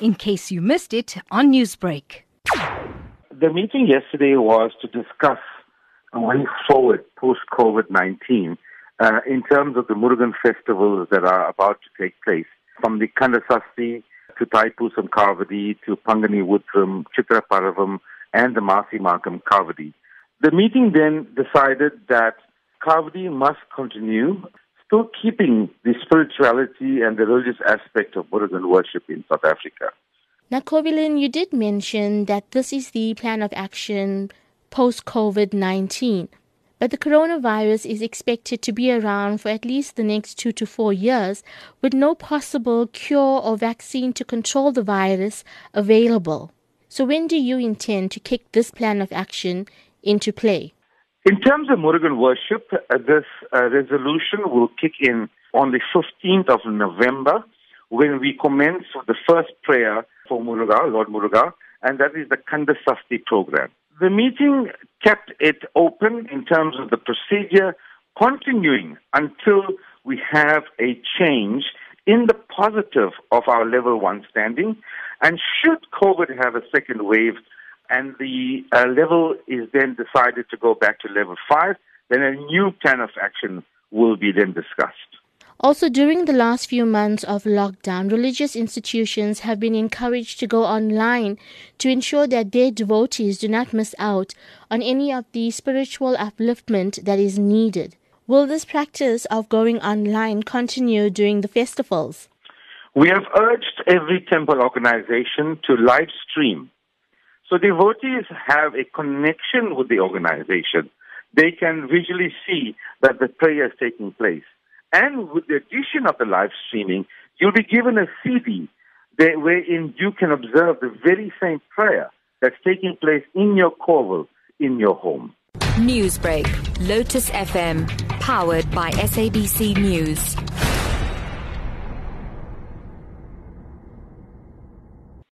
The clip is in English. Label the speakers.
Speaker 1: in case you missed it on Newsbreak.
Speaker 2: The meeting yesterday was to discuss a way forward post COVID 19 uh, in terms of the Murugan festivals that are about to take place, from the Kandasasti to Thaipusam Kavadi to Pangani Uttram, Chitra Paravam, and the Masi Makam Kavadi. The meeting then decided that Kavadi must continue, still keeping the spirituality and the religious aspect of Murugan worship in South Africa.
Speaker 3: Now, Kovilan, you did mention that this is the plan of action post COVID 19. But the coronavirus is expected to be around for at least the next two to four years, with no possible cure or vaccine to control the virus available. So, when do you intend to kick this plan of action into play?
Speaker 2: In terms of Murugan worship, uh, this uh, resolution will kick in on the 15th of November when we commence with the first prayer for Muruga, Lord Muruga, and that is the Kandasasti program. The meeting kept it open in terms of the procedure, continuing until we have a change in the positive of our level one standing. And should COVID have a second wave and the uh, level is then decided to go back to level five, then a new plan of action will be then discussed.
Speaker 3: Also, during the last few months of lockdown, religious institutions have been encouraged to go online to ensure that their devotees do not miss out on any of the spiritual upliftment that is needed. Will this practice of going online continue during the festivals?
Speaker 2: We have urged every temple organization to live stream. So devotees have a connection with the organization. They can visually see that the prayer is taking place. And with the addition of the live streaming, you'll be given a CD wherein you can observe the very same prayer that's taking place in your kovel, in your home.
Speaker 4: Newsbreak, Lotus FM, powered by SABC News.